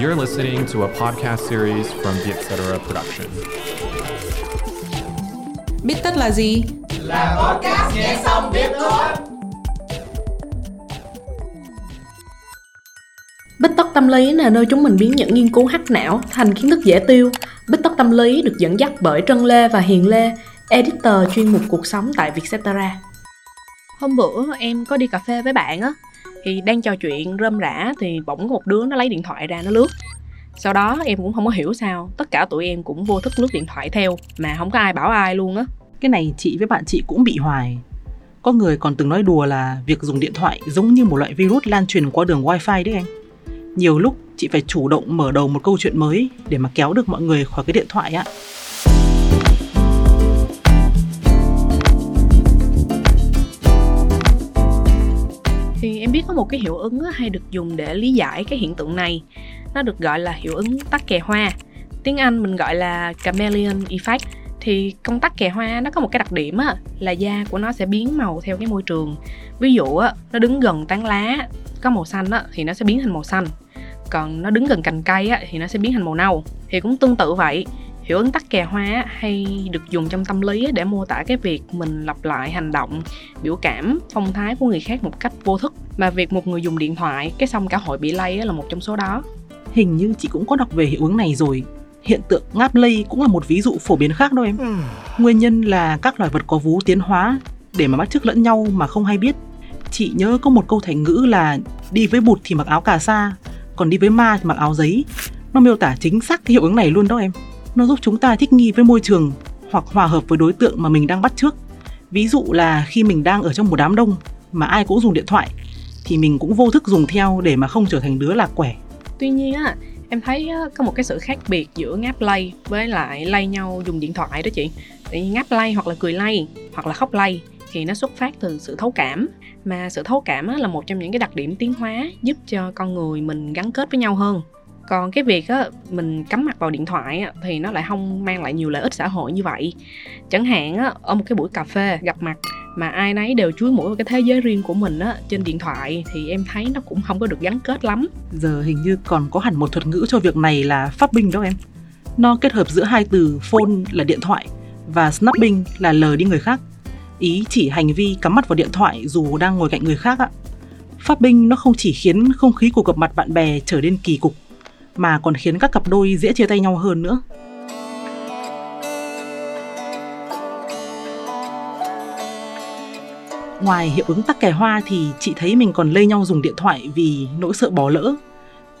You're listening to a podcast series from the Etc. Production. Biết tất là gì? Là podcast nghe xong biết thôi. Bích tất tâm lý là nơi chúng mình biến những nghiên cứu hắc não thành kiến thức dễ tiêu. Bích tất tâm lý được dẫn dắt bởi Trân Lê và Hiền Lê, editor chuyên mục cuộc sống tại Vietcetera. Hôm bữa em có đi cà phê với bạn á, thì đang trò chuyện rơm rã thì bỗng một đứa nó lấy điện thoại ra nó lướt. Sau đó em cũng không có hiểu sao, tất cả tụi em cũng vô thức lướt điện thoại theo, mà không có ai bảo ai luôn á. Cái này chị với bạn chị cũng bị hoài. Có người còn từng nói đùa là việc dùng điện thoại giống như một loại virus lan truyền qua đường wifi đấy anh. Nhiều lúc chị phải chủ động mở đầu một câu chuyện mới để mà kéo được mọi người khỏi cái điện thoại ạ thì em biết có một cái hiệu ứng hay được dùng để lý giải cái hiện tượng này. Nó được gọi là hiệu ứng tắc kè hoa. Tiếng anh mình gọi là chameleon effect. Thì công tắc kè hoa nó có một cái đặc điểm á, là da của nó sẽ biến màu theo cái môi trường. Ví dụ á, nó đứng gần tán lá có màu xanh á, thì nó sẽ biến thành màu xanh. Còn nó đứng gần cành cây á, thì nó sẽ biến thành màu nâu. Thì cũng tương tự vậy hiệu ứng tắc kè hoa hay được dùng trong tâm lý để mô tả cái việc mình lặp lại hành động biểu cảm phong thái của người khác một cách vô thức. Mà việc một người dùng điện thoại cái xong cả hội bị lây là một trong số đó. Hình như chị cũng có đọc về hiệu ứng này rồi. Hiện tượng ngáp lây cũng là một ví dụ phổ biến khác đâu em. Nguyên nhân là các loài vật có vú tiến hóa để mà bắt chước lẫn nhau mà không hay biết. Chị nhớ có một câu thành ngữ là đi với bụt thì mặc áo cà sa còn đi với ma thì mặc áo giấy nó miêu tả chính xác cái hiệu ứng này luôn đó em nó giúp chúng ta thích nghi với môi trường hoặc hòa hợp với đối tượng mà mình đang bắt trước. Ví dụ là khi mình đang ở trong một đám đông mà ai cũng dùng điện thoại thì mình cũng vô thức dùng theo để mà không trở thành đứa lạc quẻ. Tuy nhiên á, em thấy có một cái sự khác biệt giữa ngáp lay với lại lay nhau dùng điện thoại đó chị. Tại vì ngáp lay hoặc là cười lay hoặc là khóc lay thì nó xuất phát từ sự thấu cảm mà sự thấu cảm là một trong những cái đặc điểm tiến hóa giúp cho con người mình gắn kết với nhau hơn còn cái việc á mình cắm mặt vào điện thoại á, thì nó lại không mang lại nhiều lợi ích xã hội như vậy. Chẳng hạn á ở một cái buổi cà phê gặp mặt mà ai nấy đều chuối mũi vào cái thế giới riêng của mình á trên điện thoại thì em thấy nó cũng không có được gắn kết lắm. Giờ hình như còn có hẳn một thuật ngữ cho việc này là phát binh đó em. Nó kết hợp giữa hai từ phone là điện thoại và snapping là lờ đi người khác. Ý chỉ hành vi cắm mặt vào điện thoại dù đang ngồi cạnh người khác ạ phát binh nó không chỉ khiến không khí cuộc gặp mặt bạn bè trở nên kỳ cục mà còn khiến các cặp đôi dễ chia tay nhau hơn nữa. Ngoài hiệu ứng tắc kè hoa thì chị thấy mình còn lây nhau dùng điện thoại vì nỗi sợ bỏ lỡ,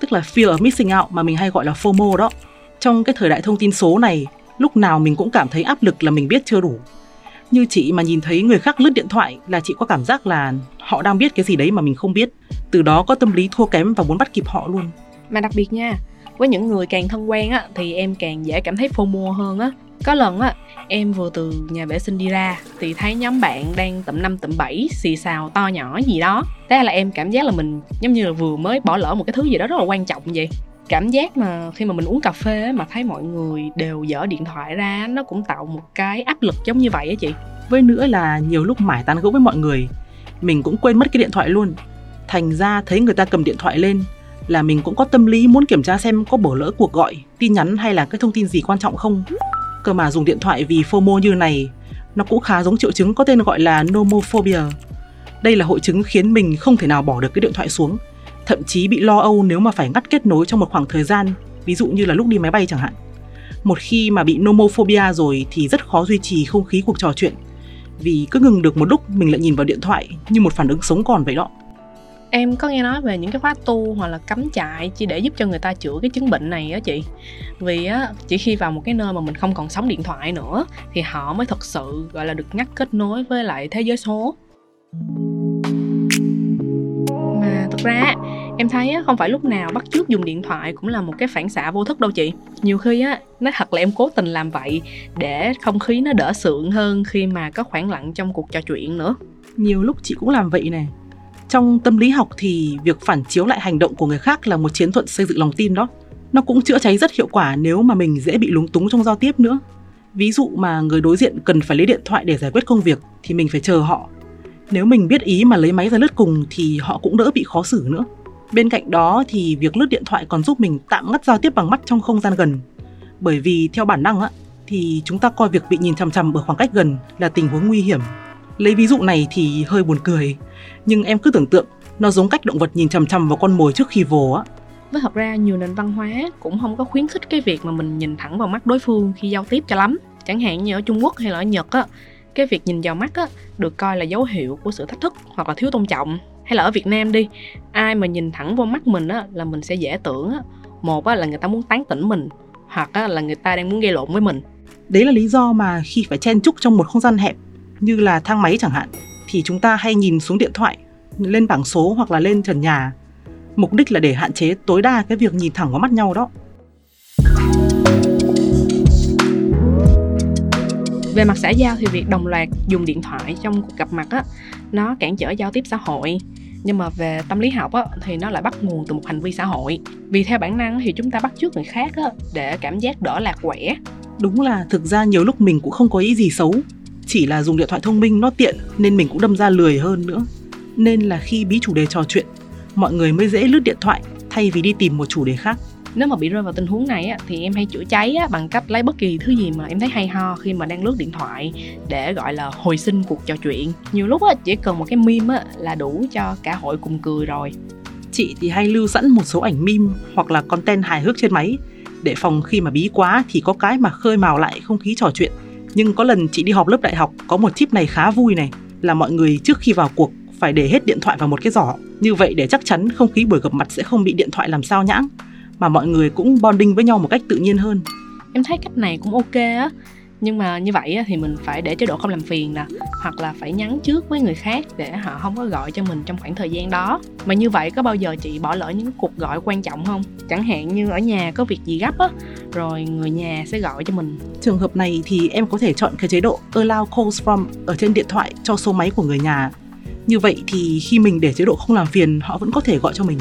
tức là fear of missing out mà mình hay gọi là FOMO đó. Trong cái thời đại thông tin số này, lúc nào mình cũng cảm thấy áp lực là mình biết chưa đủ. Như chị mà nhìn thấy người khác lướt điện thoại là chị có cảm giác là họ đang biết cái gì đấy mà mình không biết. Từ đó có tâm lý thua kém và muốn bắt kịp họ luôn mà đặc biệt nha, với những người càng thân quen á, thì em càng dễ cảm thấy phô mua hơn á. Có lần á, em vừa từ nhà vệ sinh đi ra, thì thấy nhóm bạn đang tụm năm, tụm bảy, xì xào to nhỏ gì đó. Thế là em cảm giác là mình giống như là vừa mới bỏ lỡ một cái thứ gì đó rất là quan trọng vậy. Cảm giác mà khi mà mình uống cà phê mà thấy mọi người đều dở điện thoại ra, nó cũng tạo một cái áp lực giống như vậy á chị. Với nữa là nhiều lúc mải tán gẫu với mọi người, mình cũng quên mất cái điện thoại luôn. Thành ra thấy người ta cầm điện thoại lên là mình cũng có tâm lý muốn kiểm tra xem có bỏ lỡ cuộc gọi, tin nhắn hay là cái thông tin gì quan trọng không. Cơ mà dùng điện thoại vì FOMO như này, nó cũng khá giống triệu chứng có tên gọi là nomophobia. Đây là hội chứng khiến mình không thể nào bỏ được cái điện thoại xuống, thậm chí bị lo âu nếu mà phải ngắt kết nối trong một khoảng thời gian, ví dụ như là lúc đi máy bay chẳng hạn. Một khi mà bị nomophobia rồi thì rất khó duy trì không khí cuộc trò chuyện, vì cứ ngừng được một lúc mình lại nhìn vào điện thoại như một phản ứng sống còn vậy đó em có nghe nói về những cái khóa tu hoặc là cắm trại chỉ để giúp cho người ta chữa cái chứng bệnh này á chị. Vì á, chỉ khi vào một cái nơi mà mình không còn sóng điện thoại nữa thì họ mới thật sự, gọi là, được ngắt kết nối với lại thế giới số. Mà thực ra em thấy không phải lúc nào bắt chước dùng điện thoại cũng là một cái phản xạ vô thức đâu chị. Nhiều khi á, nói thật là em cố tình làm vậy để không khí nó đỡ sượng hơn khi mà có khoảng lặng trong cuộc trò chuyện nữa. Nhiều lúc chị cũng làm vậy nè trong tâm lý học thì việc phản chiếu lại hành động của người khác là một chiến thuật xây dựng lòng tin đó nó cũng chữa cháy rất hiệu quả nếu mà mình dễ bị lúng túng trong giao tiếp nữa ví dụ mà người đối diện cần phải lấy điện thoại để giải quyết công việc thì mình phải chờ họ nếu mình biết ý mà lấy máy ra lướt cùng thì họ cũng đỡ bị khó xử nữa Bên cạnh đó thì việc lướt điện thoại còn giúp mình tạm ngắt giao tiếp bằng mắt trong không gian gần. Bởi vì theo bản năng á, thì chúng ta coi việc bị nhìn chằm chằm ở khoảng cách gần là tình huống nguy hiểm. Lấy ví dụ này thì hơi buồn cười, nhưng em cứ tưởng tượng nó giống cách động vật nhìn chằm chằm vào con mồi trước khi vồ á. với thật ra nhiều nền văn hóa cũng không có khuyến khích cái việc mà mình nhìn thẳng vào mắt đối phương khi giao tiếp cho lắm. Chẳng hạn như ở trung quốc hay là ở nhật á cái việc nhìn vào mắt á được coi là dấu hiệu của sự thách thức hoặc là thiếu tôn trọng. Hay là ở việt nam đi ai mà nhìn thẳng vào mắt mình á là mình sẽ dễ tưởng á. Một á là người ta muốn tán tỉnh mình hoặc á là người ta đang muốn gây lộn với mình. Đấy là lý do mà khi phải chen chúc trong một không gian hẹp như là thang máy chẳng hạn thì chúng ta hay nhìn xuống điện thoại, lên bảng số hoặc là lên trần nhà. Mục đích là để hạn chế tối đa cái việc nhìn thẳng vào mắt nhau đó. về mặt xã giao thì việc đồng loạt dùng điện thoại trong cuộc gặp mặt á nó cản trở giao tiếp xã hội nhưng mà về tâm lý học á thì nó lại bắt nguồn từ một hành vi xã hội vì theo bản năng thì chúng ta bắt chước người khác á để cảm giác đỡ lạc quẻ Đúng là thực ra nhiều lúc mình cũng không có ý gì xấu, chỉ là dùng điện thoại thông minh nó tiện nên mình cũng đâm ra lười hơn nữa. Nên là khi bí chủ đề trò chuyện, mọi người mới dễ lướt điện thoại thay vì đi tìm một chủ đề khác. nếu mà bị rơi vào tình huống này á thì em hay chữa cháy á bằng cách lấy bất kỳ thứ gì mà em thấy hay ho khi mà đang lướt điện thoại để gọi là hồi sinh cuộc trò chuyện nhiều lúc á chỉ cần một cái meme á là đủ cho cả hội cùng cười rồi Chị thì hay lưu sẵn một số ảnh meme hoặc là content hài hước trên máy để phòng khi mà bí quá thì có cái mà khơi mào lại không khí trò chuyện. Nhưng có lần chị đi họp lớp đại học, có một tip này khá vui này, là mọi người trước khi vào cuộc phải để hết điện thoại vào một cái giỏ. Như vậy để chắc chắn không khí buổi gặp mặt sẽ không bị điện thoại làm sao nhãng, mà mọi người cũng bonding với nhau một cách tự nhiên hơn. em thấy cách này cũng ok á nhưng mà như vậy thì mình phải để chế độ không làm phiền nè hoặc là phải nhắn trước với người khác để họ không có gọi cho mình trong khoảng thời gian đó mà như vậy có bao giờ chị bỏ lỡ những cuộc gọi quan trọng không chẳng hạn như ở nhà có việc gì gấp á rồi người nhà sẽ gọi cho mình Trường hợp này thì em có thể chọn cái chế độ Allow Calls From ở trên điện thoại cho số máy của người nhà. Như vậy thì khi mình để chế độ không làm phiền, họ vẫn có thể gọi cho mình.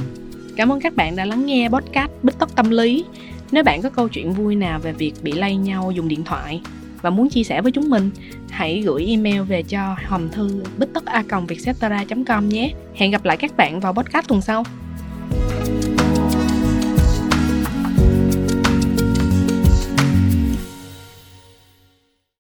cảm ơn các bạn đã lắng nghe podcast bích tất tâm lý nếu bạn có câu chuyện vui nào về việc bị lay nhau dùng điện thoại và muốn chia sẻ với chúng mình, hãy gửi email về cho hòm thư bích tất a com nhé. Hẹn gặp lại các bạn vào podcast tuần sau.